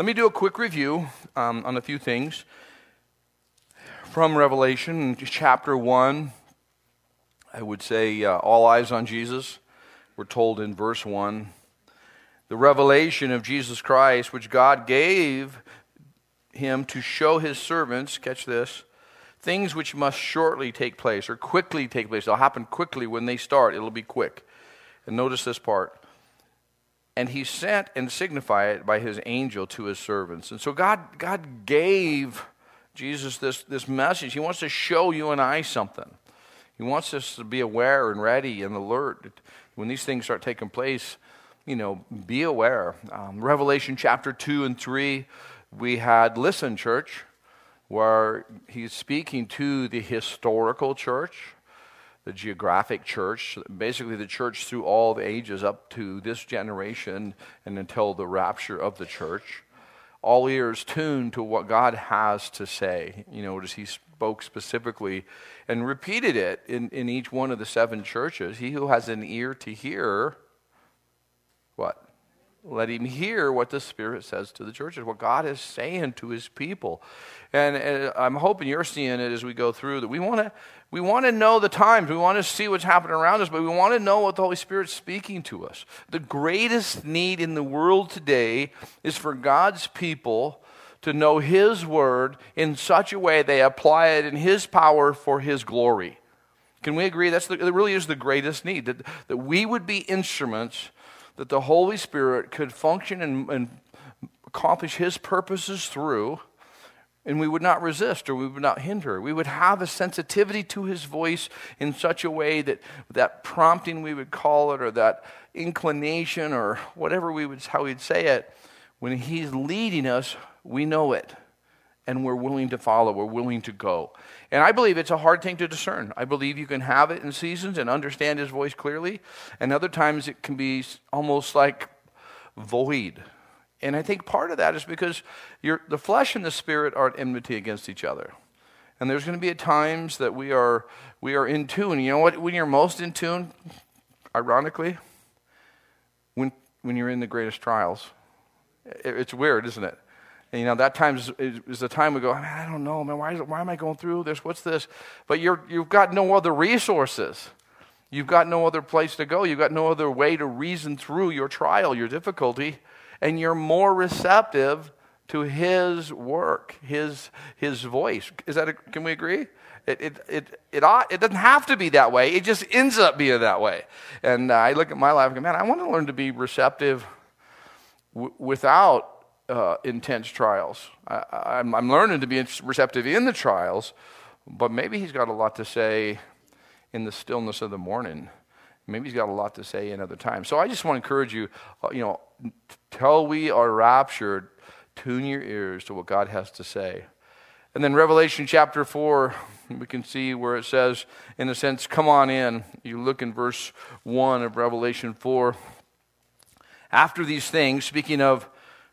Let me do a quick review um, on a few things from Revelation, chapter 1. I would say uh, all eyes on Jesus. We're told in verse 1. The revelation of Jesus Christ, which God gave him to show his servants, catch this, things which must shortly take place or quickly take place. They'll happen quickly when they start, it'll be quick. And notice this part. And he sent and signified it by his angel to his servants. And so God, God gave Jesus this, this message. He wants to show you and I something. He wants us to be aware and ready and alert. When these things start taking place, you know, be aware. Um, Revelation chapter 2 and 3, we had, listen, church, where he's speaking to the historical church, the geographic church, basically the church through all the ages up to this generation and until the rapture of the church. All ears tuned to what God has to say. You know, as he spoke specifically and repeated it in, in each one of the seven churches. He who has an ear to hear, what? Let him hear what the Spirit says to the churches, what God is saying to his people. And, and I'm hoping you're seeing it as we go through that we want to we want to know the times. We want to see what's happening around us, but we want to know what the Holy Spirit's speaking to us. The greatest need in the world today is for God's people to know His Word in such a way they apply it in His power for His glory. Can we agree? That's the, that really is the greatest need that, that we would be instruments that the Holy Spirit could function and, and accomplish His purposes through, and we would not resist or we would not hinder. We would have a sensitivity to His voice in such a way that that prompting, we would call it, or that inclination, or whatever we would, how we'd say it, when He's leading us, we know it and we're willing to follow, we're willing to go. And I believe it's a hard thing to discern. I believe you can have it in seasons and understand his voice clearly, and other times it can be almost like void. And I think part of that is because the flesh and the spirit are at enmity against each other. And there's going to be times that we are, we are in tune. You know what? When you're most in tune, ironically, when, when you're in the greatest trials. It's weird, isn't it? And, you know, that time is, is the time we go, I don't know, man, why, why am I going through this? What's this? But you're, you've got no other resources. You've got no other place to go. You've got no other way to reason through your trial, your difficulty, and you're more receptive to His work, His, his voice. Is that a, can we agree? It, it, it, it, ought, it doesn't have to be that way. It just ends up being that way. And uh, I look at my life and go, man, I want to learn to be receptive w- without uh, intense trials. I, am learning to be receptive in the trials, but maybe he's got a lot to say in the stillness of the morning. Maybe he's got a lot to say in other times. So I just want to encourage you, uh, you know, till we are raptured, tune your ears to what God has to say. And then Revelation chapter 4, we can see where it says, in a sense, come on in. You look in verse 1 of Revelation 4. After these things, speaking of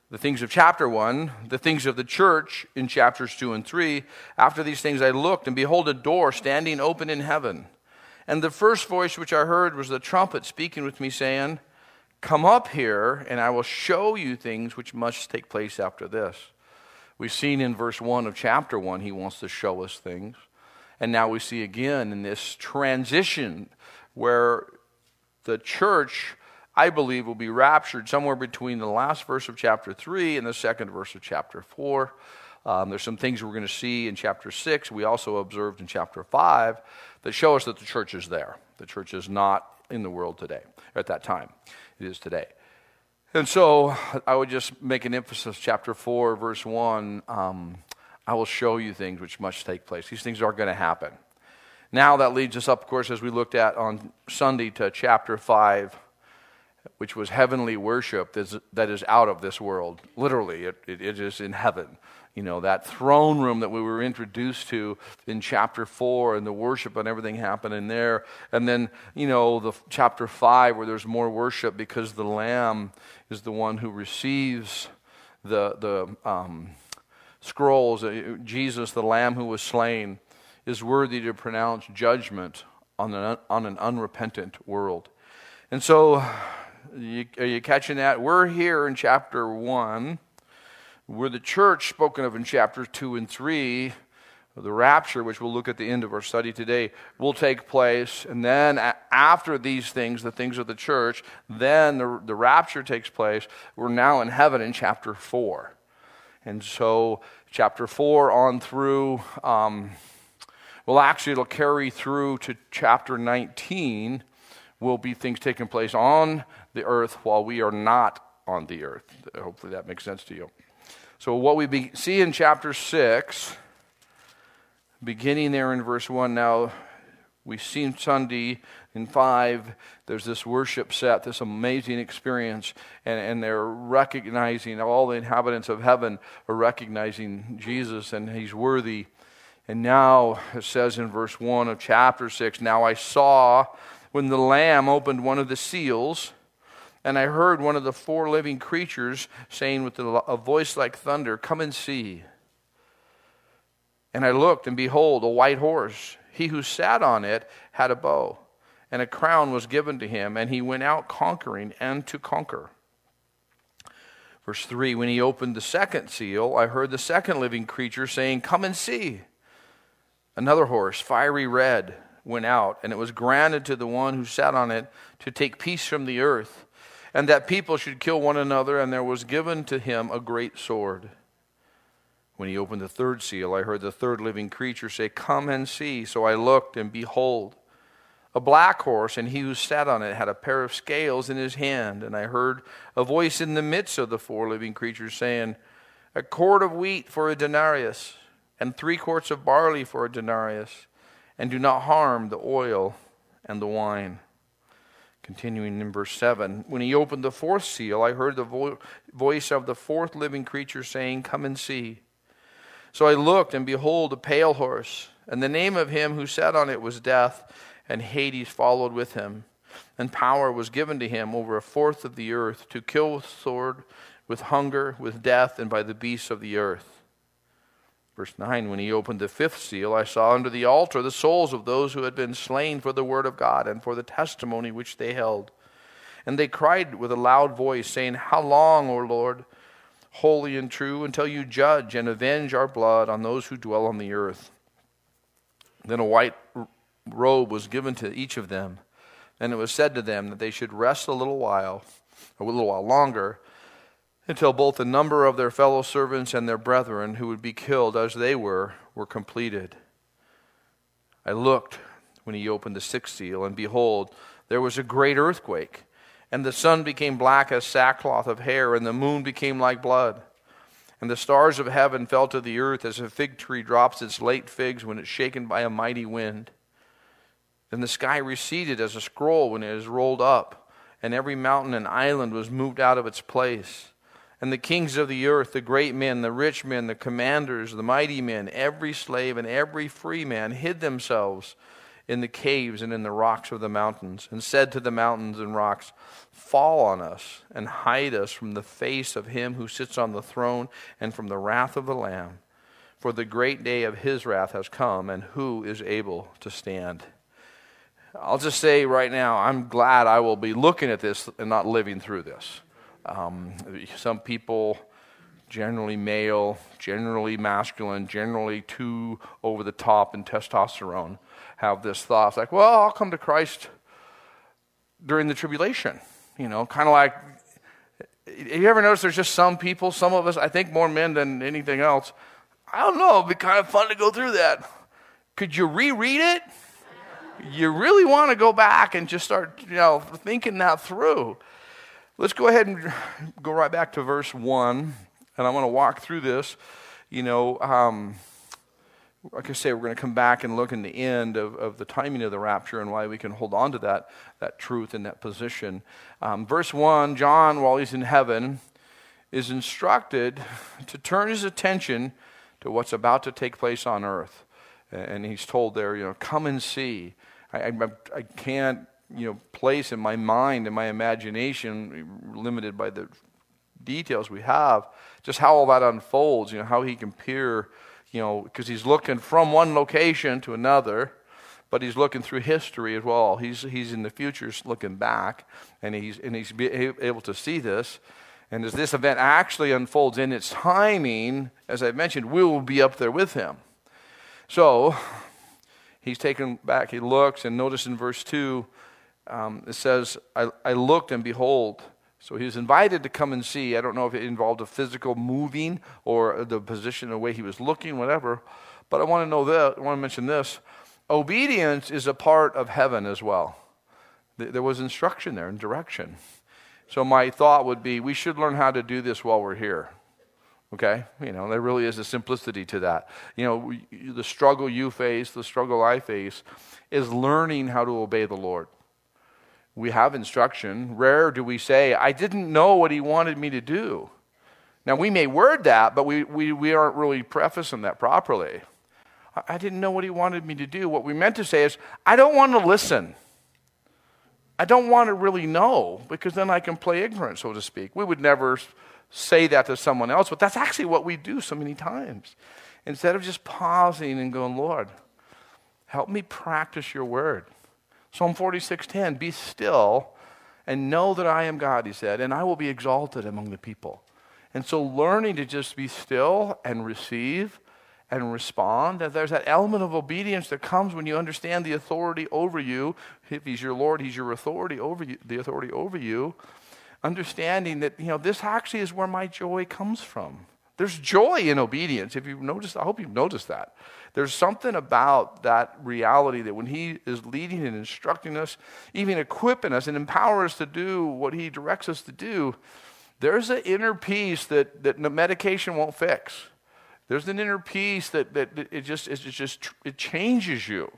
the things of chapter 1, the things of the church in chapters 2 and 3. After these things I looked, and behold, a door standing open in heaven. And the first voice which I heard was the trumpet speaking with me, saying, Come up here, and I will show you things which must take place after this. We've seen in verse 1 of chapter 1, he wants to show us things. And now we see again in this transition where the church I believe, will be raptured somewhere between the last verse of chapter 3 and the second verse of chapter 4. Um, there's some things we're going to see in chapter 6, we also observed in chapter 5, that show us that the church is there. The church is not in the world today, at that time. It is today. And so I would just make an emphasis, chapter 4, verse 1. Um, I will show you things which must take place. These things are going to happen. Now that leads us up, of course, as we looked at on Sunday, to chapter 5 which was heavenly worship that is out of this world. Literally, it, it, is in heaven. You know, that throne room that we were introduced to in chapter 4 and the worship and everything happening there. And then, you know, the chapter 5 where there's more worship because the Lamb is the one who receives the, the um, scrolls. Uh, Jesus, the Lamb who was slain, is worthy to pronounce judgment on an, on an unrepentant world. And so you, are you catching that? We're here in chapter 1, We're the church spoken of in chapters 2 and 3. The rapture, which we'll look at the end of our study today, will take place. And then after these things, the things of the church, then the, the rapture takes place. We're now in heaven in chapter 4. And so, chapter 4 on through, um, well, actually, it'll carry through to chapter 19, will be things taking place on the earth while we are not on the earth. Hopefully, that makes sense to you. So, what we be, see in chapter 6, beginning there in verse 1, now we've seen Sunday in 5, there's this worship set, this amazing experience, and, and they're recognizing, all the inhabitants of heaven are recognizing Jesus and he's worthy. And now it says in verse 1 of chapter 6 Now I saw when the Lamb opened one of the seals and I heard one of the four living creatures saying with a voice like thunder, Come and see. And I looked, and behold, a white horse. He who sat on it had a bow, and a crown was given to him, and he went out conquering and to conquer. Verse 3 When he opened the second seal, I heard the second living creature saying, Come and see. Another horse, fiery red, went out, and it was granted to the one who sat on it to take peace from the earth and that people should kill one another, and there was given to him a great sword. When he opened the third seal, I heard the third living creature say, Come and see. So I looked, and behold, a black horse, and he who sat on it had a pair of scales in his hand. And I heard a voice in the midst of the four living creatures saying, A quart of wheat for a denarius, and three quarts of barley for a denarius, and do not harm the oil and the wine. Continuing in verse 7 When he opened the fourth seal, I heard the vo- voice of the fourth living creature saying, Come and see. So I looked, and behold, a pale horse, and the name of him who sat on it was Death, and Hades followed with him. And power was given to him over a fourth of the earth to kill with sword, with hunger, with death, and by the beasts of the earth. Verse 9 When he opened the fifth seal, I saw under the altar the souls of those who had been slain for the word of God and for the testimony which they held. And they cried with a loud voice, saying, How long, O Lord, holy and true, until you judge and avenge our blood on those who dwell on the earth? Then a white robe was given to each of them, and it was said to them that they should rest a little while, a little while longer until both the number of their fellow servants and their brethren who would be killed as they were were completed. I looked when he opened the sixth seal, and behold, there was a great earthquake, and the sun became black as sackcloth of hair, and the moon became like blood. And the stars of heaven fell to the earth as a fig tree drops its late figs when it's shaken by a mighty wind. Then the sky receded as a scroll when it is rolled up, and every mountain and island was moved out of its place. And the kings of the earth, the great men, the rich men, the commanders, the mighty men, every slave and every free man hid themselves in the caves and in the rocks of the mountains, and said to the mountains and rocks, Fall on us and hide us from the face of him who sits on the throne and from the wrath of the Lamb. For the great day of his wrath has come, and who is able to stand? I'll just say right now, I'm glad I will be looking at this and not living through this. Um, some people, generally male, generally masculine, generally too over the top in testosterone, have this thought like, well, I'll come to Christ during the tribulation. You know, kind of like, have you ever noticed there's just some people, some of us, I think more men than anything else, I don't know, it'd be kind of fun to go through that. Could you reread it? You really want to go back and just start, you know, thinking that through. Let's go ahead and go right back to verse 1, and I want to walk through this. You know, um, like I say, we're going to come back and look in the end of, of the timing of the rapture and why we can hold on to that, that truth and that position. Um, verse 1 John, while he's in heaven, is instructed to turn his attention to what's about to take place on earth. And he's told there, you know, come and see. I, I, I can't you know, place in my mind and my imagination, limited by the details we have, just how all that unfolds, you know, how he can peer, you know, because he's looking from one location to another, but he's looking through history as well. He's, he's in the future looking back, and he's, and he's able to see this. And as this event actually unfolds in its timing, as I mentioned, we will be up there with him. So he's taken back, he looks, and notice in verse 2, um, it says, I, I looked and behold. So he was invited to come and see. I don't know if it involved a physical moving or the position, the way he was looking, whatever. But I want to know that. I want to mention this. Obedience is a part of heaven as well. There was instruction there and direction. So my thought would be we should learn how to do this while we're here. Okay? You know, there really is a simplicity to that. You know, the struggle you face, the struggle I face, is learning how to obey the Lord. We have instruction. Rare do we say, I didn't know what he wanted me to do. Now, we may word that, but we, we, we aren't really prefacing that properly. I didn't know what he wanted me to do. What we meant to say is, I don't want to listen. I don't want to really know because then I can play ignorant, so to speak. We would never say that to someone else, but that's actually what we do so many times. Instead of just pausing and going, Lord, help me practice your word. Psalm 46:10, be still and know that I am God, he said, and I will be exalted among the people. And so learning to just be still and receive and respond. that there's that element of obedience that comes when you understand the authority over you. If he's your Lord, he's your authority over you, the authority over you. Understanding that, you know, this actually is where my joy comes from. There's joy in obedience. If you've noticed, I hope you've noticed that. There's something about that reality that when He is leading and instructing us, even equipping us and empowering us to do what He directs us to do, there's an inner peace that, that medication won't fix. There's an inner peace that, that, it just, it just it changes you.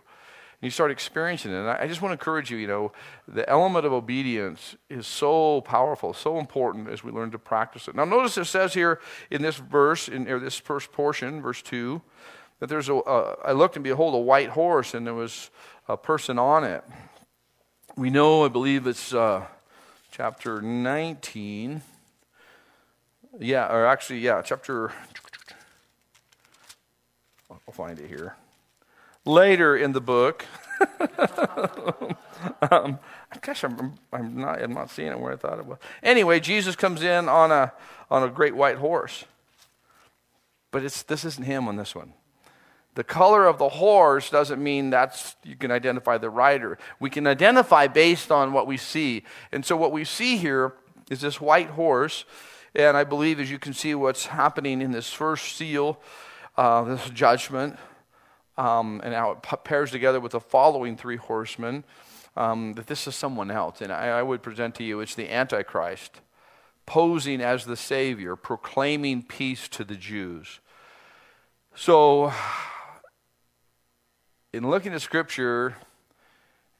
And you start experiencing it. And I just want to encourage you, you know, the element of obedience is so powerful, so important as we learn to practice it. Now, notice it says here in this verse, in this first portion, verse 2, that there's a. Uh, I looked and behold, a white horse, and there was a person on it. We know, I believe it's uh, chapter 19. Yeah, or actually, yeah, chapter I'll find it here. Later in the book, um, gosh, I'm, I'm, not, I'm not seeing it where I thought it was. Anyway, Jesus comes in on a, on a great white horse. But it's, this isn't him on this one. The color of the horse doesn't mean that's you can identify the rider. We can identify based on what we see. And so what we see here is this white horse, and I believe as you can see what's happening in this first seal uh, this judgment, um, and how it pairs together with the following three horsemen, um, that this is someone else. And I, I would present to you it's the Antichrist posing as the Savior, proclaiming peace to the Jews. So, in looking at Scripture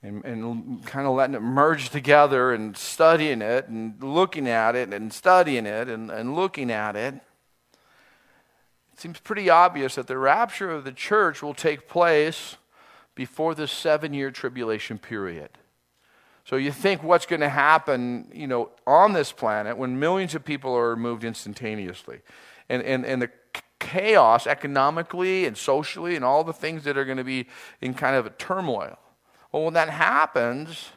and, and, kind of letting it merge together and studying it and looking at it and studying it and, and looking at it, it seems pretty obvious that the rapture of the church will take place before the seven year tribulation period. So you think what's going to happen, you know, on this planet when millions of people are removed instantaneously. And, and, and the chaos economically and socially and all the things that are going to be in kind of a turmoil. Well, when that happens,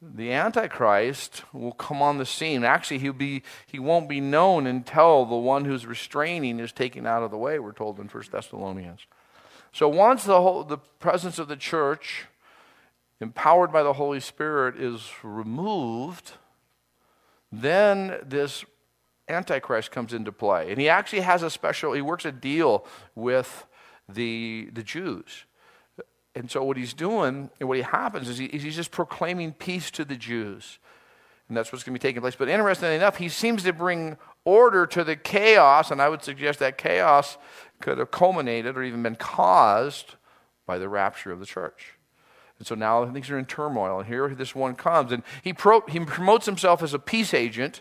the Antichrist will come on the scene. Actually, he'll be, he won't be known until the one who's restraining is taken out of the way, we're told in 1 Thessalonians. So once the, whole, the presence of the church, empowered by the Holy Spirit, is removed, then this Antichrist comes into play. And he actually has a special, he works a deal with the, the Jews. And so what he's doing and what he happens is, he, he's just proclaiming peace to the Jews. And that's what's going to be taking place. But interestingly enough, he seems to bring order to the chaos, and I would suggest that chaos could have culminated or even been caused by the rapture of the church. And so now things are in turmoil. And here this one comes, and he, pro- he promotes himself as a peace agent,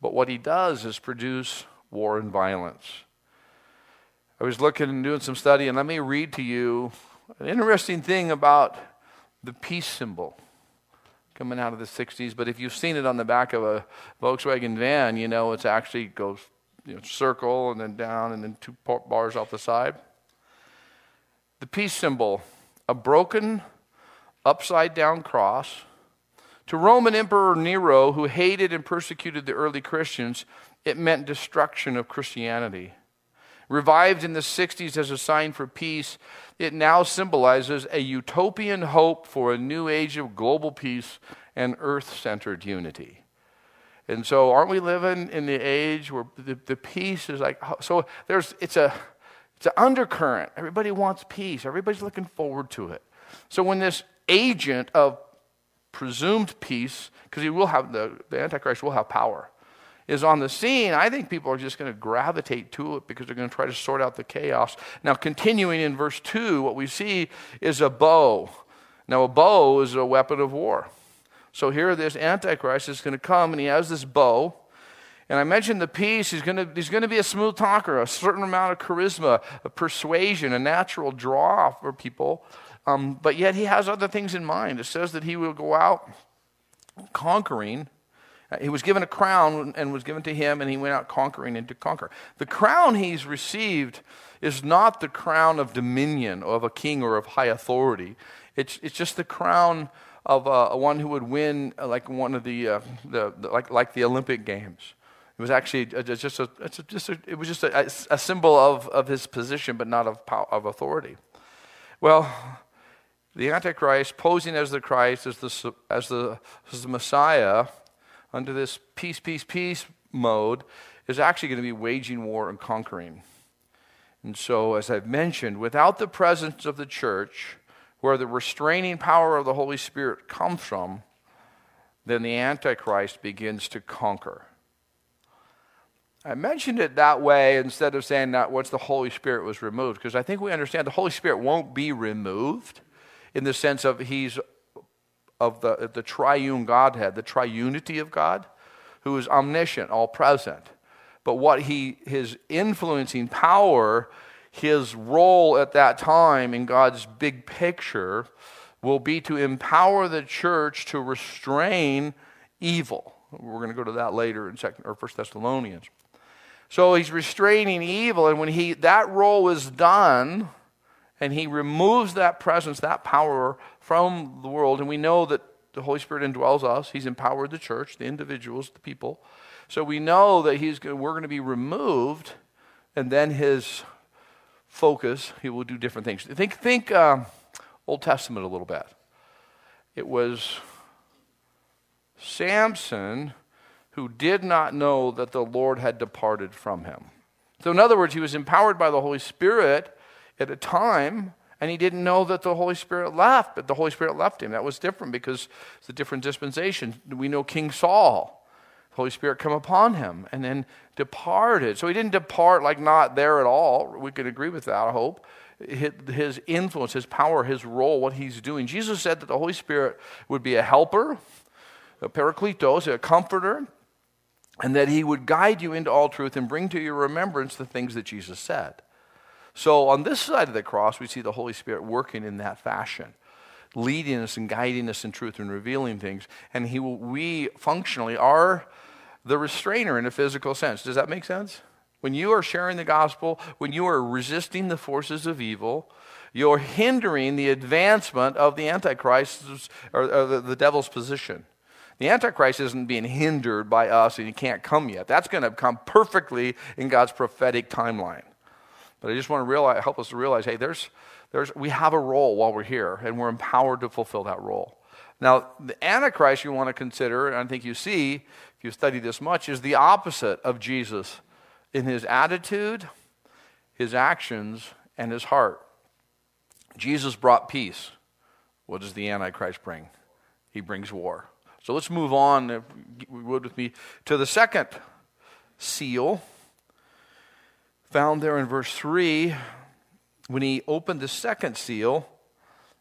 but what he does is produce war and violence. I was looking and doing some study, and let me read to you an interesting thing about the peace symbol coming out of the 60s, but if you've seen it on the back of a Volkswagen van, you know it actually goes you know, circle and then down and then two bars off the side. The peace symbol, a broken upside down cross, To Roman Emperor Nero, who hated and persecuted the early Christians, it meant destruction of Christianity. Revived in the 60s as a sign for peace, it now symbolizes a utopian hope for a new age of global peace and earth centered unity. And so, aren't we living in the age where the, the peace is like, oh, so there's, it's a, it's an undercurrent. Everybody wants peace, everybody's looking forward to it. So, when this agent of presumed peace, because he will have, the, the Antichrist will have power, is on the scene, I think people are just going to gravitate to it because they're going to try to sort out the chaos. Now, continuing in verse 2, what we see is a bow. Now, a bow is a weapon of war. So here, this Antichrist is going to come and he has this bow. And I mentioned the peace. He's going, to, he's going to be a smooth talker, a certain amount of charisma, a persuasion, a natural draw for people. Um, but yet he has other things in mind. It says that he will go out conquering he was given a crown and was given to him, and he went out conquering and to conquer. The crown he's received is not the crown of dominion of a king or of high authority. It's, it's just the crown of uh, one who would win uh, like one of the, uh, the, the, like, like the Olympic Games. It was actually just a, it's just a, it was just a, a, symbol of, of his position, but not of, power, of authority. Well, the Antichrist, posing as the Christ, as the, as the, as the Messiah, under this peace, peace, peace mode is actually going to be waging war and conquering. And so, as I've mentioned, without the presence of the church, where the restraining power of the Holy Spirit comes from, then the Antichrist begins to conquer. I mentioned it that way instead of saying that once the Holy Spirit was removed, because I think we understand the Holy Spirit won't be removed in the sense of he's of the, the triune Godhead, the triunity of God, who is omniscient, all present. But what he, his influencing power, his role at that time in God's big picture will be to empower the church to restrain evil. We're going to go to that later in second or first Thessalonians. So he's restraining evil, and when he that role is done, and he removes that presence, that power from the world. And we know that the Holy Spirit indwells us. He's empowered the church, the individuals, the people. So we know that he's going, we're going to be removed, and then his focus, he will do different things. Think, think um, Old Testament a little bit. It was Samson who did not know that the Lord had departed from him. So, in other words, he was empowered by the Holy Spirit at a time and he didn't know that the Holy Spirit left, but the Holy Spirit left him. That was different because it's a different dispensation. We know King Saul, the Holy Spirit come upon him and then departed. So he didn't depart like not there at all. We can agree with that, I hope. His influence, his power, his role, what he's doing. Jesus said that the Holy Spirit would be a helper, a parakletos, a comforter, and that he would guide you into all truth and bring to your remembrance the things that Jesus said. So on this side of the cross, we see the Holy Spirit working in that fashion, leading us and guiding us in truth and revealing things. And he will, we functionally are the restrainer in a physical sense. Does that make sense? When you are sharing the gospel, when you are resisting the forces of evil, you're hindering the advancement of the Antichrist's or, or the, the devil's position. The Antichrist isn't being hindered by us and he can't come yet. That's going to come perfectly in God's prophetic timeline. But I just want to realize, help us to realize hey, there's, there's, we have a role while we're here, and we're empowered to fulfill that role. Now, the Antichrist you want to consider, and I think you see, if you study this much, is the opposite of Jesus in his attitude, his actions, and his heart. Jesus brought peace. What does the Antichrist bring? He brings war. So let's move on, if you would with me, to the second seal found there in verse 3, when he opened the second seal,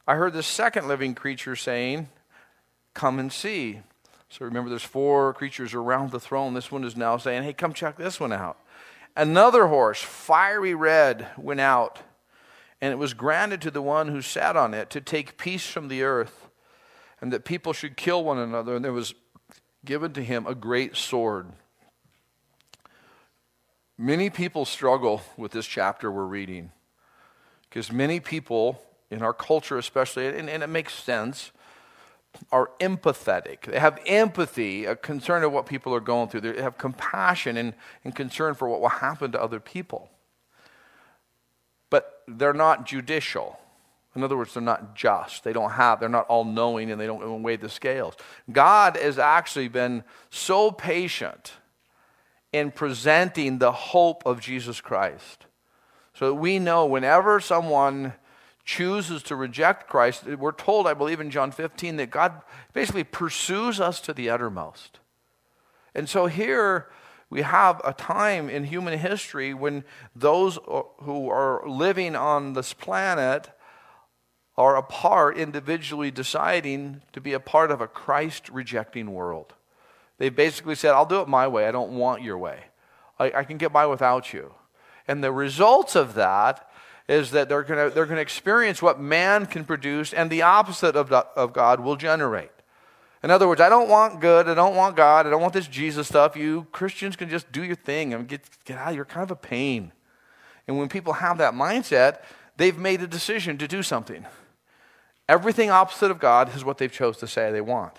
I heard the second living creature saying, Come and see. So remember, there's four creatures around the throne. This one is now saying, Hey, come check this one out. Another horse, fiery red, went out, and it was granted to the one who sat on it to take peace from the earth, and that people should kill one another. And there was given to him a great sword. Many people struggle with this chapter we're reading because many people in our culture, especially, and, and it makes sense, are empathetic. They have empathy, a concern of what people are going through. They have compassion and, and concern for what will happen to other people. But they're not judicial. In other words, they're not just. They don't have, they're not all knowing and they don't weigh the scales. God has actually been so patient in presenting the hope of Jesus Christ. So that we know whenever someone chooses to reject Christ, we're told, I believe in John 15, that God basically pursues us to the uttermost. And so here we have a time in human history when those who are living on this planet are a part, individually deciding to be a part of a Christ rejecting world. They basically said, I'll do it my way. I don't want your way. I, I can get by without you. And the results of that is that they're going to they're to experience what man can produce, and the opposite of, of God will generate. In other words, I don't want good. I don't want God. I don't want this Jesus stuff. You Christians can just do your thing and get, get out. You're kind of a pain. And when people have that mindset, they've made a decision to do something. Everything opposite of God is what they've chose to say they want.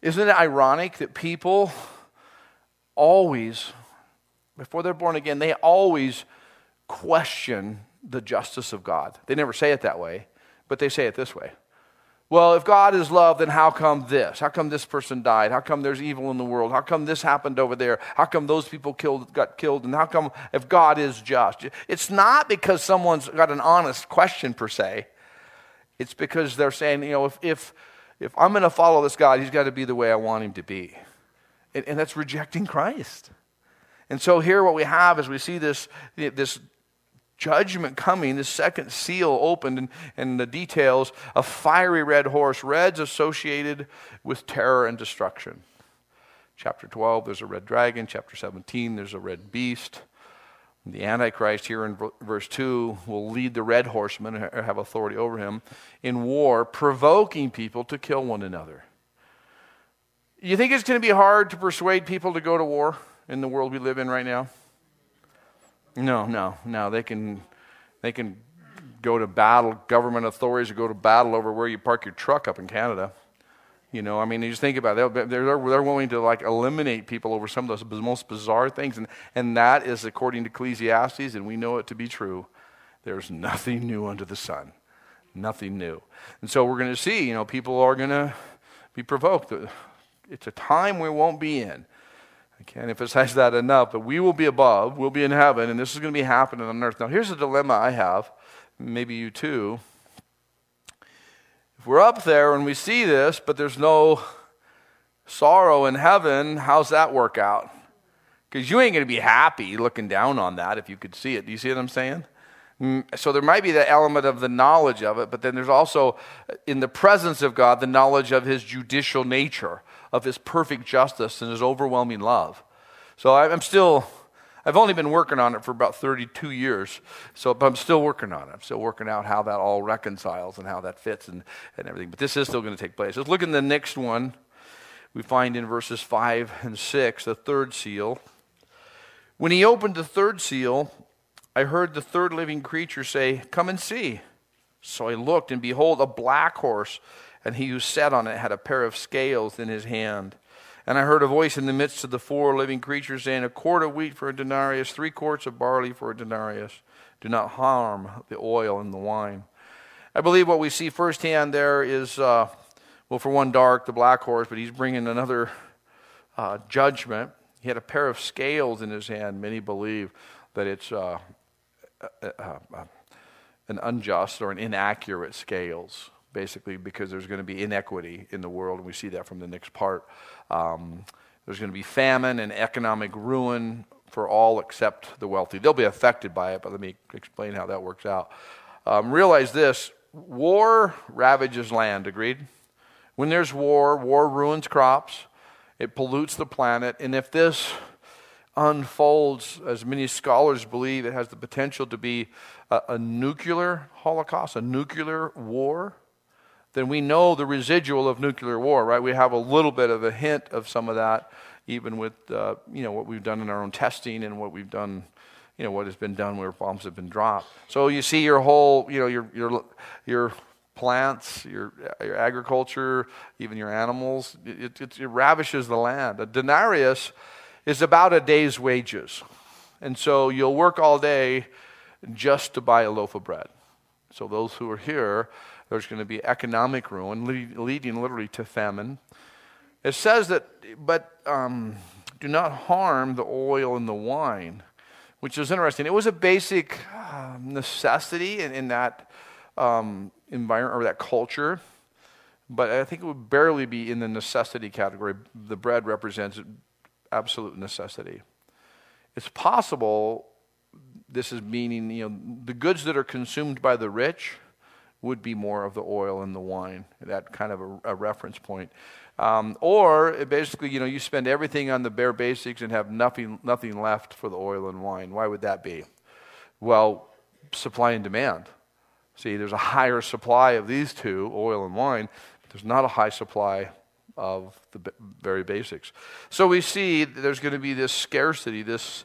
Isn't it ironic that people always, before they're born again, they always question the justice of God? They never say it that way, but they say it this way. Well, if God is love, then how come this? How come this person died? How come there's evil in the world? How come this happened over there? How come those people killed, got killed? And how come if God is just? It's not because someone's got an honest question per se. It's because they're saying, you know, if, if, if I'm going to follow this God, he's got to be the way I want him to be. And, and that's rejecting Christ. And so here what we have is we see this, this judgment coming, the second seal opened, and, and the details a fiery red horse, reds associated with terror and destruction. Chapter 12, there's a red dragon. Chapter 17, there's a red beast. The Antichrist, here in verse 2, will lead the red horsemen, or have authority over him, in war, provoking people to kill one another. You think it's going to be hard to persuade people to go to war in the world we live in right now? No, no, no. They can, they can go to battle, government authorities will go to battle over where you park your truck up in Canada. You know, I mean, you just think about it. They're, they're, they're willing to like eliminate people over some of those most bizarre things. And, and that is according to Ecclesiastes, and we know it to be true. There's nothing new under the sun. Nothing new. And so we're going to see, you know, people are going to be provoked. It's a time we won't be in. I can't emphasize that enough, but we will be above, we'll be in heaven, and this is going to be happening on earth. Now, here's a dilemma I have, maybe you too. If we're up there and we see this, but there's no sorrow in heaven, how's that work out? Because you ain't going to be happy looking down on that if you could see it. Do you see what I'm saying? Mm, so there might be the element of the knowledge of it, but then there's also, in the presence of God, the knowledge of his judicial nature of his perfect justice and his overwhelming love. So I'm still, I've only been working on it for about 32 years, so but I'm still working on it. I'm still working out how that all reconciles and how that fits and, and everything. But this is still going to take place. Let's look at the next one. We find in verses 5 and 6, the third seal. When he opened the third seal, I heard the third living creature say, Come and see. So I looked, and behold, a black horse and he who sat on it had a pair of scales in his hand. And I heard a voice in the midst of the four living creatures saying, A quart of wheat for a denarius, three quarts of barley for a denarius. Do not harm the oil and the wine. I believe what we see firsthand there is, uh, well, for one, dark, the black horse, but he's bringing another uh, judgment. He had a pair of scales in his hand. Many believe that it's uh, uh, uh an unjust or an inaccurate scales basically, because there's going to be inequity in the world, and we see that from the next part. Um, there's going to be famine and economic ruin for all except the wealthy. They'll be affected by it, but let me explain how that works out. Um, realize this war ravages land, agreed? When there's war, war ruins crops, it pollutes the planet, and if this unfolds, as many scholars believe, it has the potential to be a, a nuclear holocaust, a nuclear war then we know the residual of nuclear war, right? We have a little bit of a hint of some of that, even with uh, you know what we've done in our own testing and what we've done, you know what has been done where bombs have been dropped. So you see your whole, you know, your your your plants, your, your agriculture, even your animals. It, it, it ravishes the land. A denarius is about a day's wages. And so you'll work all day just to buy a loaf of bread. So those who are here, there's going to be economic ruin, leading literally to famine. It says that, but um, do not harm the oil and the wine, which is interesting. It was a basic uh, necessity in, in that um, environment or that culture, but I think it would barely be in the necessity category. The bread represents absolute necessity. It's possible this is meaning, you know, the goods that are consumed by the rich would be more of the oil and the wine, that kind of a, a reference point. Um, or basically, you know, you spend everything on the bare basics and have nothing, nothing left for the oil and wine. Why would that be? Well, supply and demand. See, there's a higher supply of these two, oil and wine, but there's not a high supply of the very basics. So we see there's going to be this scarcity, this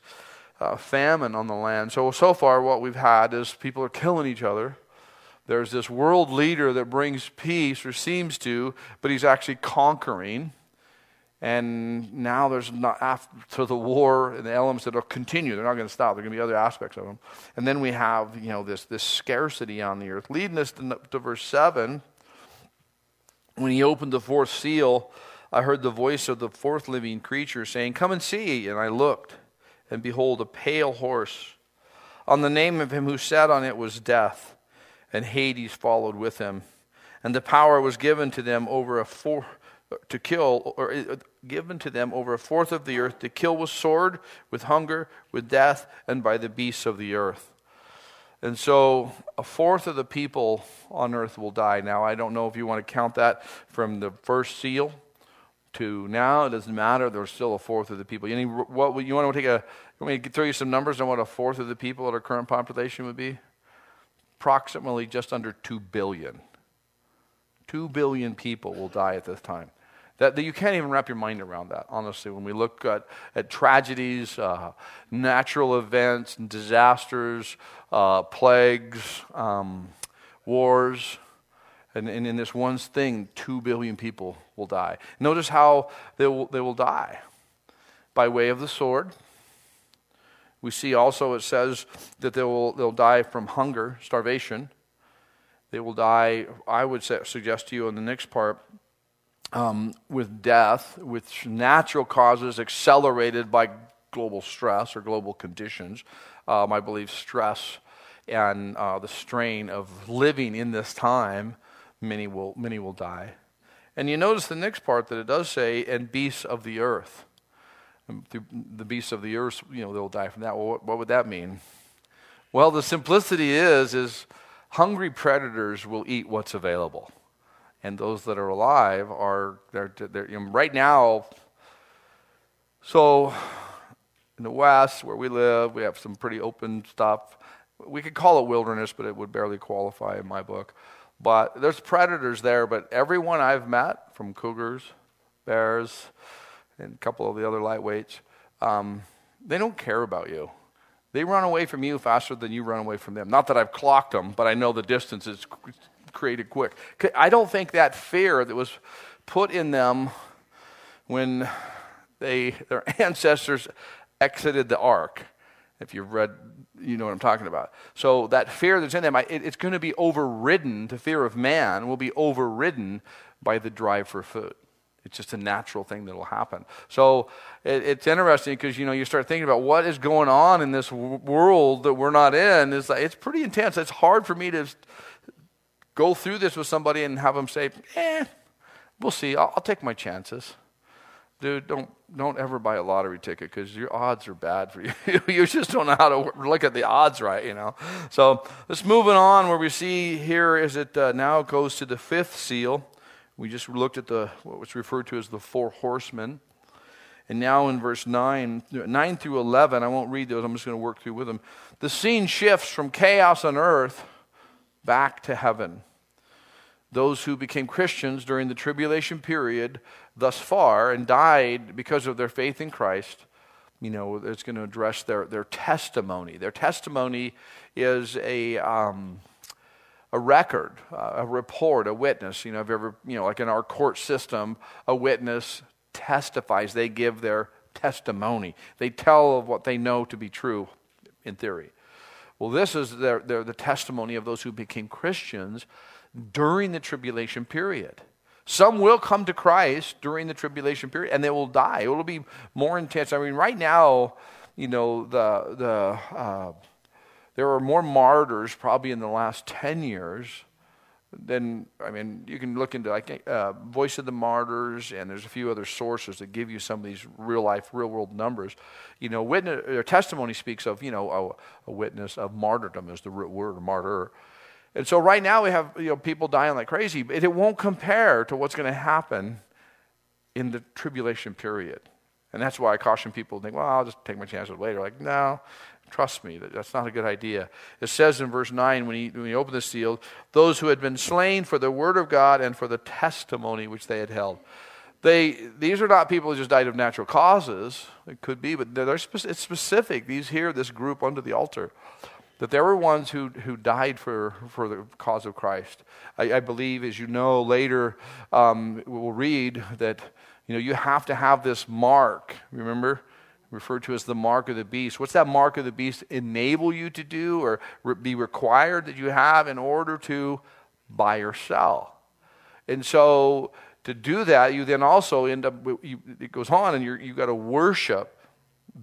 uh, famine on the land. So, so far, what we've had is people are killing each other. There's this world leader that brings peace, or seems to, but he's actually conquering. And now there's not after the war and the elements that will continue. They're not going to stop. There are going to be other aspects of them. And then we have, you know, this, this scarcity on the earth. Leading us to, to verse 7, when he opened the fourth seal, I heard the voice of the fourth living creature saying, Come and see. And I looked and behold, a pale horse. On the name of him who sat on it was death, and Hades followed with him. And the power was given to them over a four, to kill, or uh, given to them over a fourth of the earth to kill with sword, with hunger, with death, and by the beasts of the earth. And so a fourth of the people on earth will die. Now, I don't know if you want to count that from the first seal to now. It doesn't matter. There's still a fourth of the people. You, need, what, you want to take a, you me throw you some numbers on what a fourth of the people at our current population would be? Approximately just under 2 billion. 2 billion people will die at this time. That, that you can't even wrap your mind around that, honestly. When we look at, at tragedies, uh, natural events, disasters, uh, plagues, um, wars, and, and in this one thing, two billion people will die. Notice how they will, they will die by way of the sword. We see also it says that they will they'll die from hunger, starvation. They will die, I would say, suggest to you in the next part, um, with death, with natural causes accelerated by global stress or global conditions. Um, I believe stress and uh, the strain of living in this time many will, many will die. And you notice the next part that it does say, and beasts of the earth. The beasts of the earth, you know, they'll die from that. Well, what, what would that mean? Well, the simplicity is, is hungry predators will eat what's available. And those that are alive are, they're, they're you know, right now, so in the West where we live, we have some pretty open stuff. We could call it wilderness, but it would barely qualify in my book. But there's predators there, but everyone I've met, from cougars, bears, and a couple of the other lightweights, um, they don't care about you. They run away from you faster than you run away from them. Not that I've clocked them, but I know the distance is created quick. I don't think that fear that was put in them when they, their ancestors exited the ark, if you've read you know what I'm talking about. So that fear that's in them, it, it's going to be overridden. The fear of man will be overridden by the drive for food. It's just a natural thing that will happen. So it, it's interesting because you know you start thinking about what is going on in this w- world that we're not in. It's like, it's pretty intense. It's hard for me to go through this with somebody and have them say, "Eh, we'll see. I'll, I'll take my chances." dude, don't don't ever buy a lottery ticket because your odds are bad for you. you just don't know how to look at the odds right, you know. So let's moving on. Where we see here is it uh, now goes to the fifth seal. We just looked at the what was referred to as the four horsemen. And now in verse 9, 9 through 11, I won't read those, I'm just going to work through with them. The scene shifts from chaos on earth back to heaven. Those who became Christians during the tribulation period thus far and died because of their faith in Christ, you know, it's going to address their, their testimony. Their testimony is a, um, a record, uh, a report, a witness. You know, if you ever, you know, like in our court system, a witness testifies. They give their testimony. They tell of what they know to be true, in theory. Well, this is their, their, the testimony of those who became Christians during the tribulation period. Some will come to Christ during the tribulation period and they will die. It will be more intense. I mean, right now, you know, the, the, uh, there are more martyrs probably in the last 10 years than, I mean, you can look into like uh, Voice of the Martyrs and there's a few other sources that give you some of these real life, real world numbers. You know, witness, their testimony speaks of, you know, a, a witness of martyrdom is the root word martyr. And so right now we have you know, people dying like crazy, but it won't compare to what's going to happen in the tribulation period. And that's why I caution people to think, well, I'll just take my chances later. Like, no, trust me, that's not a good idea. It says in verse 9, when he, when he opened the seal, those who had been slain for the word of God and for the testimony which they had held. They, these are not people who just died of natural causes. It could be, but they're, it's specific. These here, this group under the altar that there were ones who, who died for, for the cause of Christ. I, I believe, as you know, later um, we'll read that you know you have to have this mark. Remember, referred to as the mark of the beast. What's that mark of the beast enable you to do, or be required that you have in order to buy or sell? And so to do that, you then also end up. You, it goes on, and you you've got to worship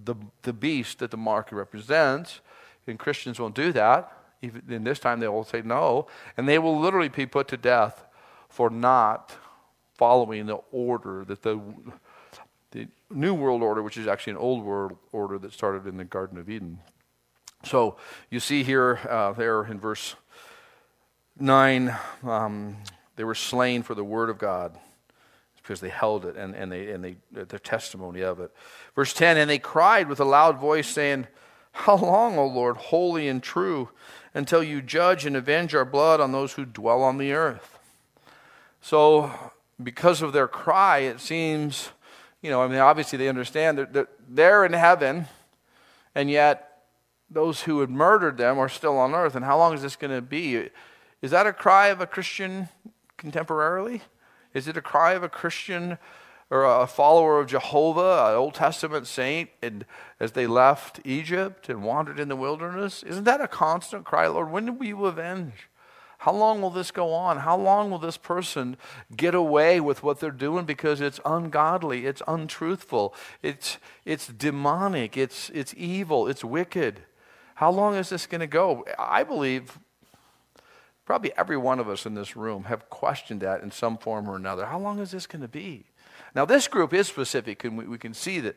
the the beast that the mark represents and Christians won't do that. Even in this time, they will say no. And they will literally be put to death for not following the order that the New World Order, which is actually an old world order that started in the Garden of Eden. So you see here, uh, there in verse 9, um, they were slain for the word of God because they held it and, and, they, and they, their testimony of it. Verse 10 And they cried with a loud voice, saying, how long, O Lord, holy and true, until you judge and avenge our blood on those who dwell on the earth? So, because of their cry, it seems, you know, I mean, obviously they understand that they're in heaven, and yet those who had murdered them are still on earth. And how long is this going to be? Is that a cry of a Christian contemporarily? Is it a cry of a Christian or a follower of Jehovah, an Old Testament saint, and as they left Egypt and wandered in the wilderness? Isn't that a constant cry, Lord? When will you avenge? How long will this go on? How long will this person get away with what they're doing because it's ungodly, it's untruthful, it's, it's demonic, it's, it's evil, it's wicked? How long is this going to go? I believe probably every one of us in this room have questioned that in some form or another. How long is this going to be? Now, this group is specific, and we, we can see that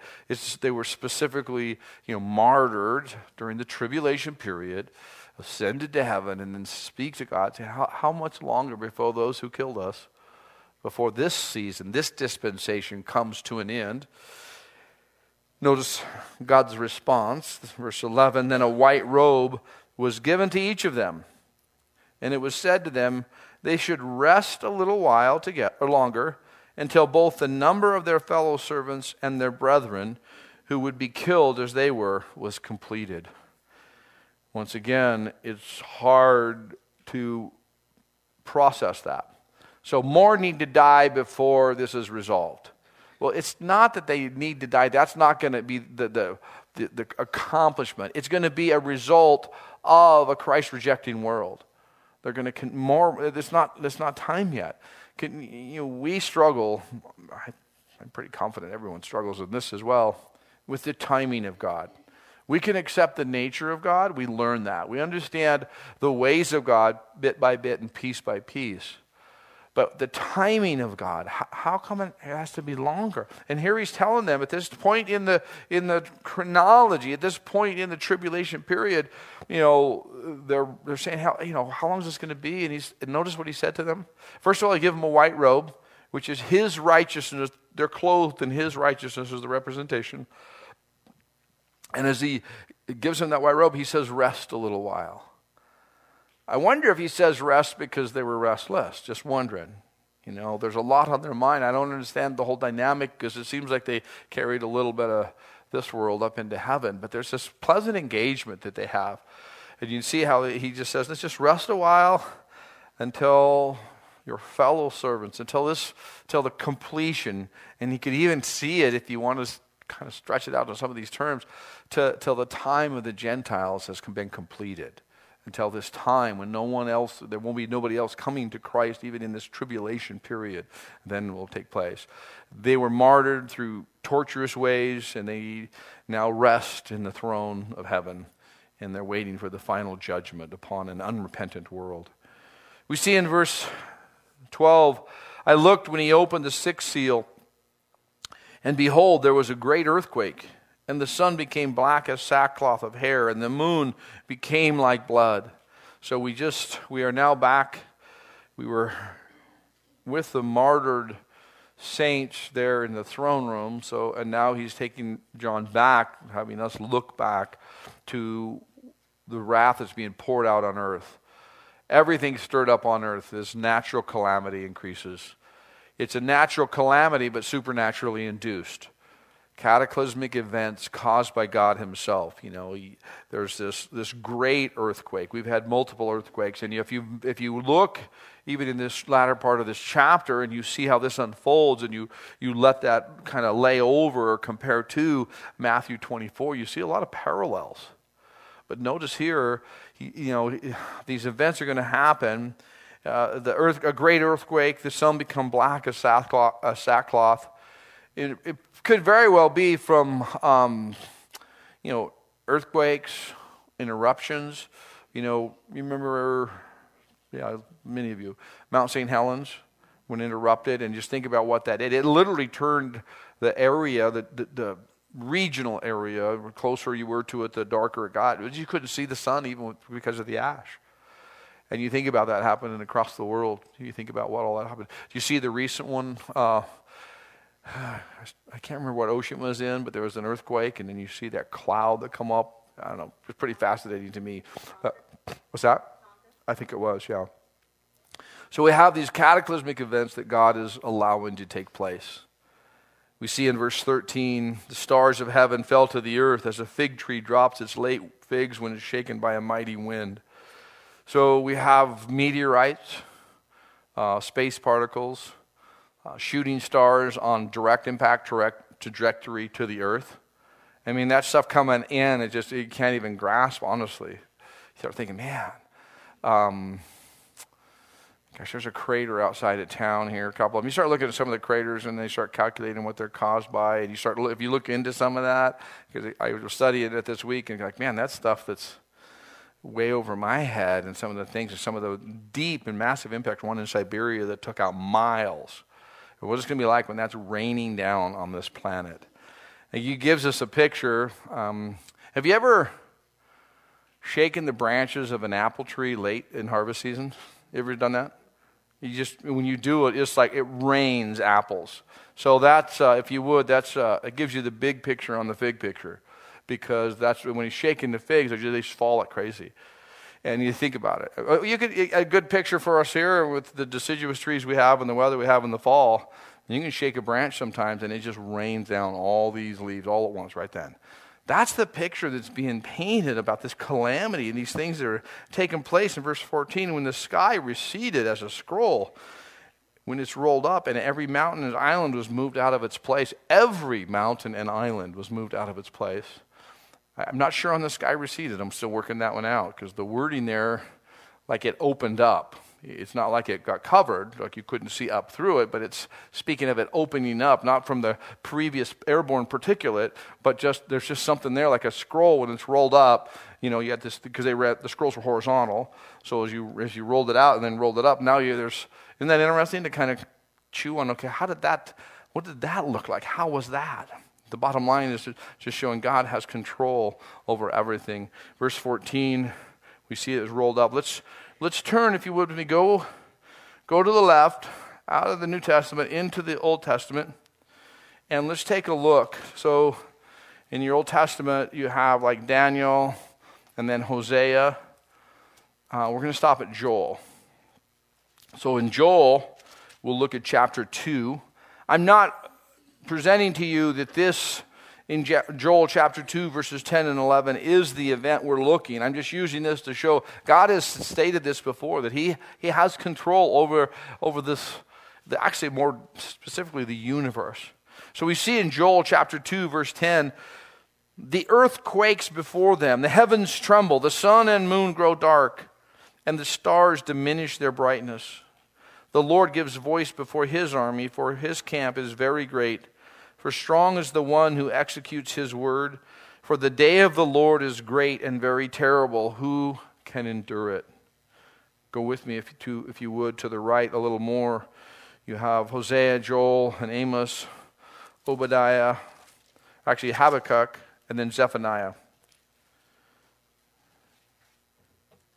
they were specifically you know, martyred during the tribulation period, ascended to heaven, and then speak to God. Say, how, how much longer before those who killed us, before this season, this dispensation comes to an end? Notice God's response, verse 11 Then a white robe was given to each of them, and it was said to them, They should rest a little while to get, or longer until both the number of their fellow servants and their brethren who would be killed as they were was completed. Once again, it's hard to process that. So, more need to die before this is resolved. Well, it's not that they need to die. That's not going to be the, the, the, the accomplishment. It's going to be a result of a Christ rejecting world. They're going to more. It's not. It's not time yet. Can, you know, we struggle, I'm pretty confident everyone struggles with this as well, with the timing of God. We can accept the nature of God, we learn that. We understand the ways of God bit by bit and piece by piece. But the timing of God, how, come it has to be longer? And here he's telling them at this point in the in the chronology, at this point in the tribulation period, you know, they're they're saying how you know how long is this going to be? And he's and notice what he said to them. First of all, he give them a white robe, which is his righteousness. They're clothed in his righteousness as the representation. And as he gives them that white robe, he says, "Rest a little while." I wonder if he says rest because they were restless, just wondering. You know, there's a lot on their mind. I don't understand the whole dynamic because it seems like they carried a little bit of this world up into heaven, but there's this pleasant engagement that they have. And you see how he just says, let's just rest a while. until your fellow servants, until this, until the completion. And he could even see it if you want to kind of stretch it out on some of these terms, to, till the time of the Gentiles has been completed until this time when no one else, there won't be nobody else coming to Christ, even in this tribulation period, then will take place. They were martyred through torturous ways, and they now rest in the throne of heaven, and they're waiting for the final judgment upon an unrepentant world. We see in verse 12, I looked when he opened the sixth seal, and behold, there was a great earthquake and the sun became black as sackcloth of hair, and the moon became like blood. So we just, we are now back. We were with the martyred saints there in the throne room. So, and now he's taking John back, having us look back to the wrath that's being poured out on earth. Everything stirred up on earth, this natural calamity increases. It's a natural calamity, but supernaturally induced cataclysmic events caused by God Himself. You know, he, there's this, this great earthquake. We've had multiple earthquakes. And if you, if you look even in this latter part of this chapter and you see how this unfolds and you, you let that kind of lay over or compare to Matthew 24, you see a lot of parallels. But notice here, you know, these events are going to happen. Uh, the earth, a great earthquake, the sun become black as sackcloth. It, it, could very well be from, um, you know, earthquakes, interruptions. You know, you remember, yeah, many of you, Mount St. Helens when interrupted, and just think about what that did. It literally turned the area, the, the, the regional area, the closer you were to it, the darker it got. You couldn't see the sun even because of the ash. And you think about that happening across the world. You think about what all that happened. Do you see the recent one? Uh, I can't remember what ocean was in, but there was an earthquake, and then you see that cloud that come up. I don't know. It was pretty fascinating to me. Uh, what's that? I think it was, yeah. So we have these cataclysmic events that God is allowing to take place. We see in verse 13 the stars of heaven fell to the earth as a fig tree drops its late figs when it's shaken by a mighty wind. So we have meteorites, uh, space particles, uh, shooting stars on direct impact trajectory to the earth. I mean, that stuff coming in, it just, you can't even grasp, honestly. You start thinking, man, um, gosh, there's a crater outside of town here, a couple of them. You start looking at some of the craters and they start calculating what they're caused by. And you start, if you look into some of that, because I was studying it this week and like, man, that's stuff that's way over my head and some of the things and some of the deep and massive impact. One in Siberia that took out miles what it's going to be like when that's raining down on this planet. And he gives us a picture. Um, have you ever shaken the branches of an apple tree late in harvest season? You ever done that? You just when you do it, it's like it rains apples. So that's uh, if you would, that's uh, it gives you the big picture on the fig picture, because that's when he's shaking the figs, they just fall like crazy and you think about it. Uh, you could a good picture for us here with the deciduous trees we have and the weather we have in the fall. You can shake a branch sometimes and it just rains down all these leaves all at once right then. That's the picture that's being painted about this calamity and these things that are taking place in verse 14 when the sky receded as a scroll when it's rolled up and every mountain and island was moved out of its place. Every mountain and island was moved out of its place. I'm not sure on the sky receded. I'm still working that one out because the wording there, like it opened up. It's not like it got covered, like you couldn't see up through it, but it's speaking of it opening up, not from the previous airborne particulate, but just there's just something there, like a scroll when it's rolled up. You know, you had this because they read the scrolls were horizontal, so as you as you rolled it out and then rolled it up, now you there's isn't that interesting to kind of chew on? Okay, how did that? What did that look like? How was that? The bottom line is just showing God has control over everything. Verse 14, we see it is rolled up. Let's, let's turn, if you would, me. Go, go to the left, out of the New Testament, into the Old Testament, and let's take a look. So, in your Old Testament, you have like Daniel and then Hosea. Uh, we're going to stop at Joel. So, in Joel, we'll look at chapter 2. I'm not presenting to you that this in Joel chapter 2, verses 10 and 11, is the event we're looking. I'm just using this to show God has stated this before that He, he has control over, over this, the, actually, more specifically, the universe. So we see in Joel chapter 2, verse 10, the earth quakes before them, the heavens tremble, the sun and moon grow dark, and the stars diminish their brightness. The Lord gives voice before His army, for His camp is very great. For strong is the one who executes his word. For the day of the Lord is great and very terrible. Who can endure it? Go with me, if you, to, if you would, to the right a little more. You have Hosea, Joel, and Amos, Obadiah, actually Habakkuk, and then Zephaniah.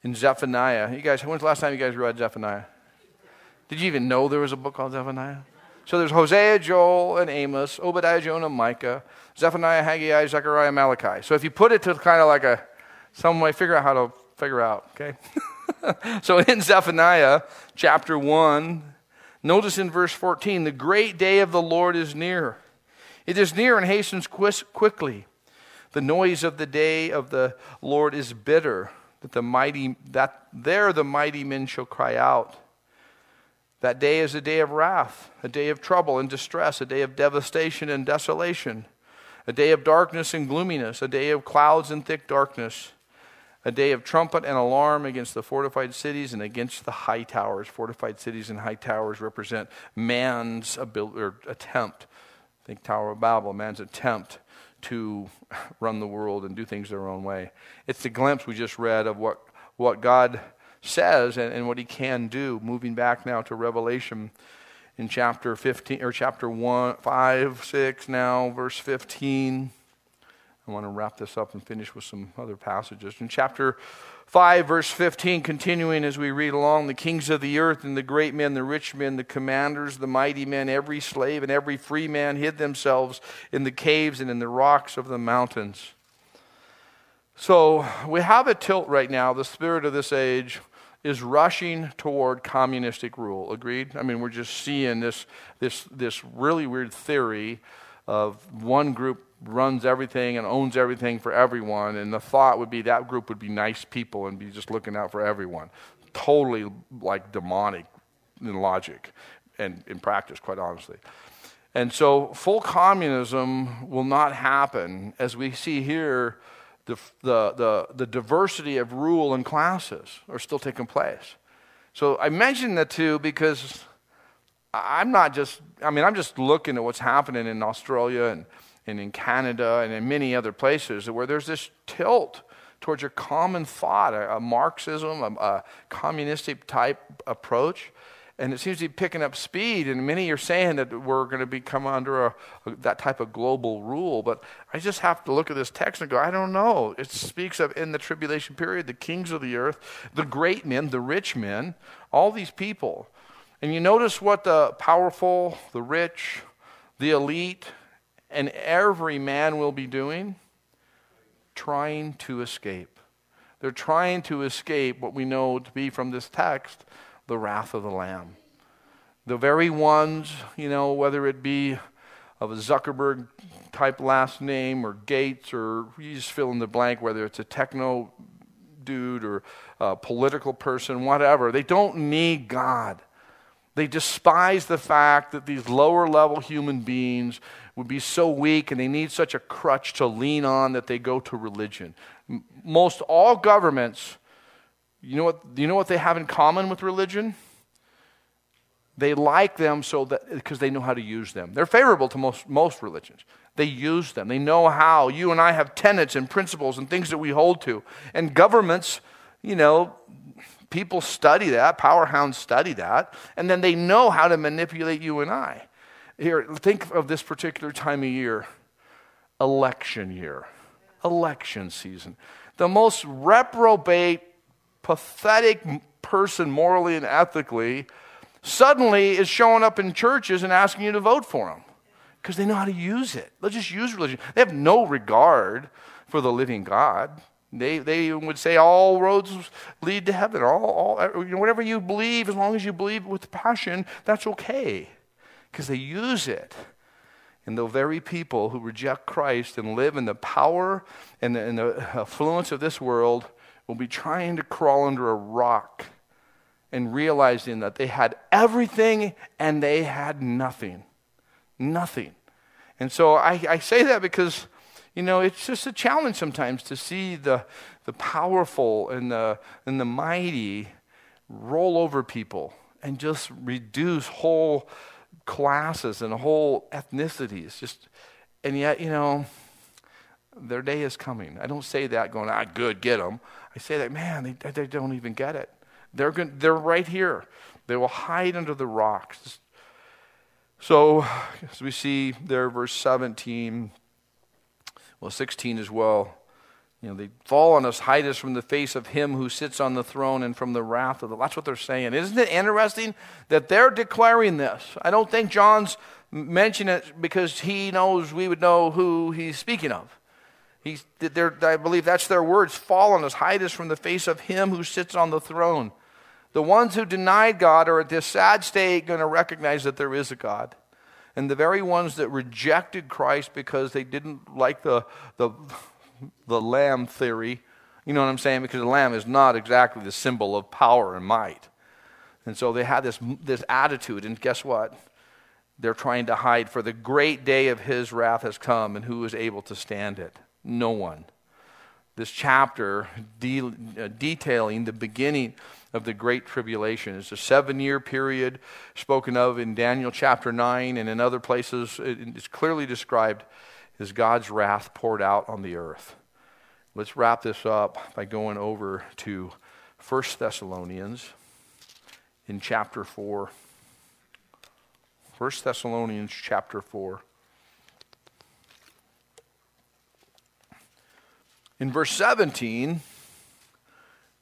In Zephaniah, you guys, when's the last time you guys read Zephaniah? Did you even know there was a book called Zephaniah? So there's Hosea, Joel, and Amos, Obadiah, Jonah, Micah, Zephaniah, Haggai, Zechariah, Malachi. So if you put it to kind of like a, some way, figure out how to figure out, okay? so in Zephaniah chapter 1, notice in verse 14, the great day of the Lord is near. It is near and hastens quickly. The noise of the day of the Lord is bitter, that the mighty that there the mighty men shall cry out. That day is a day of wrath, a day of trouble and distress, a day of devastation and desolation, a day of darkness and gloominess, a day of clouds and thick darkness, a day of trumpet and alarm against the fortified cities and against the high towers. Fortified cities and high towers represent man's or attempt. Think Tower of Babel, man's attempt to run the world and do things their own way. It's the glimpse we just read of what, what God says and, and what he can do. Moving back now to Revelation in chapter 15 or chapter 1 5 6 now verse 15 i want to wrap this up and finish with some other passages in chapter 5 verse 15 continuing as we read along the kings of the earth and the great men the rich men the commanders the mighty men every slave and every free man hid themselves in the caves and in the rocks of the mountains so we have a tilt right now the spirit of this age is rushing toward communistic rule. Agreed? I mean, we're just seeing this, this, this really weird theory of one group runs everything and owns everything for everyone, and the thought would be that group would be nice people and be just looking out for everyone. Totally like demonic in logic and in practice, quite honestly. And so, full communism will not happen, as we see here the, the, the, the diversity of rule and classes are still taking place. So I mention the two because I'm not just, I mean, I'm just looking at what's happening in Australia and, and in Canada and in many other places where there's this tilt towards a common thought, a, a Marxism, a, a communistic type approach and it seems to be picking up speed. And many are saying that we're going to become under a, a, that type of global rule. But I just have to look at this text and go, I don't know. It speaks of in the tribulation period, the kings of the earth, the great men, the rich men, all these people. And you notice what the powerful, the rich, the elite, and every man will be doing? Trying to escape. They're trying to escape what we know to be from this text the wrath of the Lamb. The very ones, you know, whether it be of a Zuckerberg type last name or Gates or you just fill in the blank, whether it's a techno dude or a political person, whatever, they don't need God. They despise the fact that these lower level human beings would be so weak and they need such a crutch to lean on that they go to religion. Most all governments you know what, you know what they have in common with religion? They like them so that because they know how to use them. They're favorable to most, most religions. They use them. They know how. You and I have tenets and principles and things that we hold to. And governments, you know, people study that, power hounds study that, and then they know how to manipulate you and I. Here, think of this particular time of year election year, election season. The most reprobate pathetic person, morally and ethically, suddenly is showing up in churches and asking you to vote for them because they know how to use it. They'll just use religion. They have no regard for the living God. They, they would say all roads lead to heaven. All, all, whatever you believe, as long as you believe with passion, that's okay because they use it And the very people who reject Christ and live in the power and the, and the affluence of this world will be trying to crawl under a rock and realizing that they had everything and they had nothing. Nothing. And so I, I say that because, you know, it's just a challenge sometimes to see the, the powerful and the, and the mighty roll over people and just reduce whole classes and whole ethnicities. Just, and yet, you know, their day is coming. I don't say that going, ah, good, get them. I say that, man, they, they don't even get it. They're, going, they're right here. They will hide under the rocks. So, as we see there, verse 17, well, 16 as well. You know, they fall on us, hide us from the face of him who sits on the throne and from the wrath of the. That's what they're saying. Isn't it interesting that they're declaring this? I don't think John's mentioning it because he knows we would know who he's speaking of. He's, I believe that's their words. Fall on us, hide us from the face of him who sits on the throne. The ones who denied God are at this sad state going to recognize that there is a God. And the very ones that rejected Christ because they didn't like the, the, the lamb theory, you know what I'm saying? Because the lamb is not exactly the symbol of power and might. And so they had this, this attitude, and guess what? They're trying to hide, for the great day of his wrath has come, and who is able to stand it? No one. This chapter de- uh, detailing the beginning of the Great Tribulation. It's a seven year period spoken of in Daniel chapter 9 and in other places. It's clearly described as God's wrath poured out on the earth. Let's wrap this up by going over to 1 Thessalonians in chapter 4. 1 Thessalonians chapter 4. In verse 17,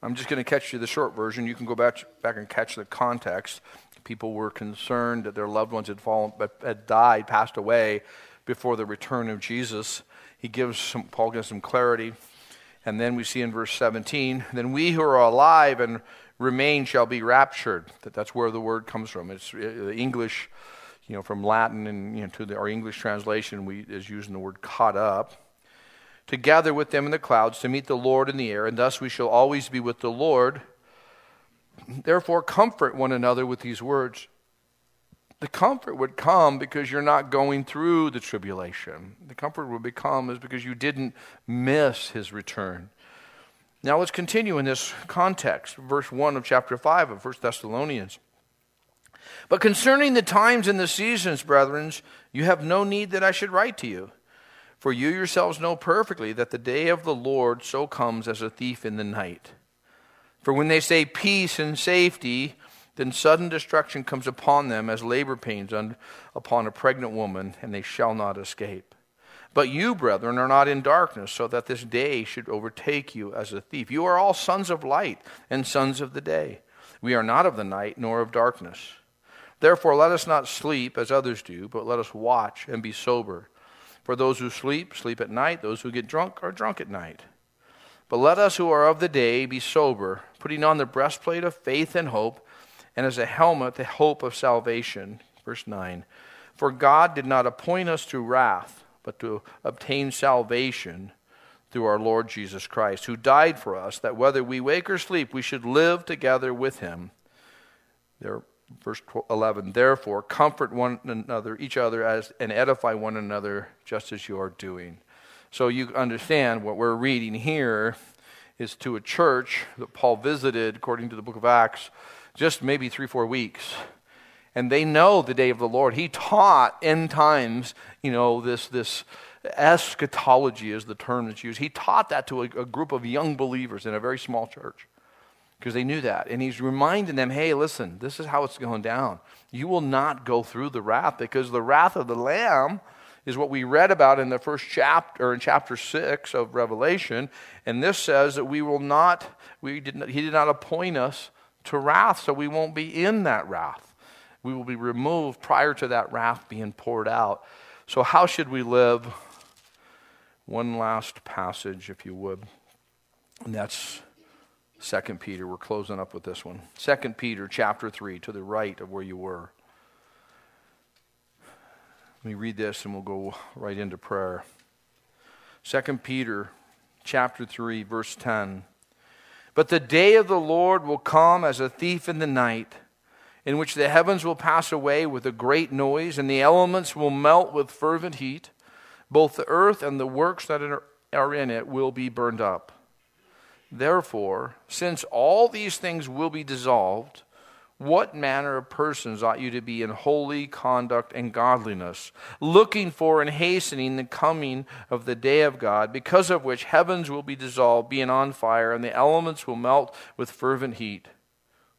I'm just going to catch you the short version. You can go back, back and catch the context. People were concerned that their loved ones had fallen, but had died, passed away before the return of Jesus. He gives some, Paul gives some clarity. And then we see in verse 17, then we who are alive and remain shall be raptured. That, that's where the word comes from. It's uh, English, you know, from Latin and you know, to the, our English translation, we is using the word caught up together with them in the clouds to meet the Lord in the air, and thus we shall always be with the Lord. Therefore, comfort one another with these words. The comfort would come because you're not going through the tribulation. The comfort would become is because you didn't miss his return. Now let's continue in this context, verse 1 of chapter 5 of 1 Thessalonians. But concerning the times and the seasons, brethren, you have no need that I should write to you. For you yourselves know perfectly that the day of the Lord so comes as a thief in the night. For when they say peace and safety, then sudden destruction comes upon them as labor pains upon a pregnant woman, and they shall not escape. But you, brethren, are not in darkness, so that this day should overtake you as a thief. You are all sons of light and sons of the day. We are not of the night nor of darkness. Therefore, let us not sleep as others do, but let us watch and be sober. For those who sleep, sleep at night. Those who get drunk are drunk at night. But let us who are of the day be sober, putting on the breastplate of faith and hope, and as a helmet, the hope of salvation. Verse 9. For God did not appoint us to wrath, but to obtain salvation through our Lord Jesus Christ, who died for us, that whether we wake or sleep, we should live together with him. There verse 11 therefore comfort one another each other as and edify one another just as you are doing. So you understand what we're reading here is to a church that paul visited according to the book of acts just maybe three four weeks. And they know the day of the lord. He taught end times you know this this eschatology is the term that's used. He taught that to a, a group of young believers in a very small church because they knew that. And he's reminding them, hey, listen, this is how it's going down. You will not go through the wrath because the wrath of the Lamb is what we read about in the first chapter, or in chapter 6 of Revelation. And this says that we will not, we did not, he did not appoint us to wrath, so we won't be in that wrath. We will be removed prior to that wrath being poured out. So, how should we live? One last passage, if you would. And that's Second Peter, we're closing up with this one. Second Peter chapter 3, to the right of where you were. Let me read this and we'll go right into prayer. 2 Peter chapter 3 verse 10. But the day of the Lord will come as a thief in the night, in which the heavens will pass away with a great noise and the elements will melt with fervent heat. Both the earth and the works that are in it will be burned up. Therefore, since all these things will be dissolved, what manner of persons ought you to be in holy conduct and godliness, looking for and hastening the coming of the day of God, because of which heavens will be dissolved, being on fire, and the elements will melt with fervent heat?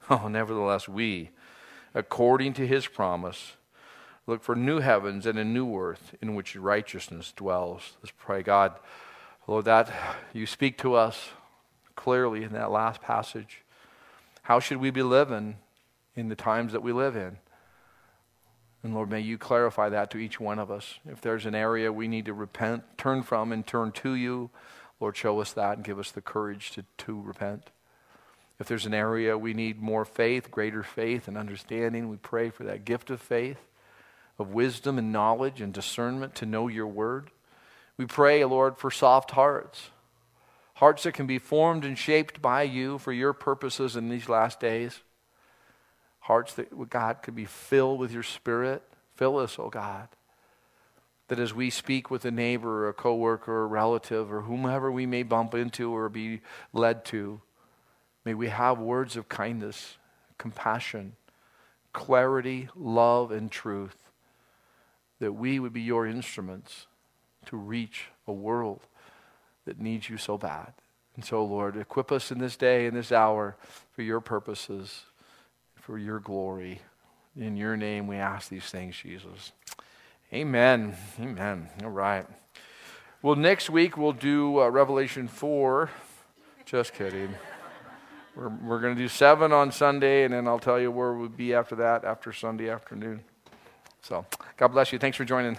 Oh, nevertheless, we, according to his promise, look for new heavens and a new earth in which righteousness dwells. Let's pray, God, Lord, that you speak to us clearly in that last passage. How should we be living? in the times that we live in. And Lord, may you clarify that to each one of us. If there's an area we need to repent, turn from, and turn to you, Lord, show us that and give us the courage to, to repent. If there's an area we need more faith, greater faith and understanding, we pray for that gift of faith, of wisdom and knowledge and discernment to know your word. We pray, Lord, for soft hearts, hearts that can be formed and shaped by you for your purposes in these last days hearts that, God, could be filled with your spirit. Fill us, oh God. That as we speak with a neighbor or a coworker or a relative or whomever we may bump into or be led to, may we have words of kindness, compassion, clarity, love, and truth. That we would be your instruments to reach a world that needs you so bad. And so, Lord, equip us in this day, in this hour, for your purposes for your glory. In your name we ask these things, Jesus. Amen. Amen. All right. Well, next week we'll do uh, Revelation 4. Just kidding. We're, we're going to do 7 on Sunday, and then I'll tell you where we'll be after that, after Sunday afternoon. So, God bless you. Thanks for joining.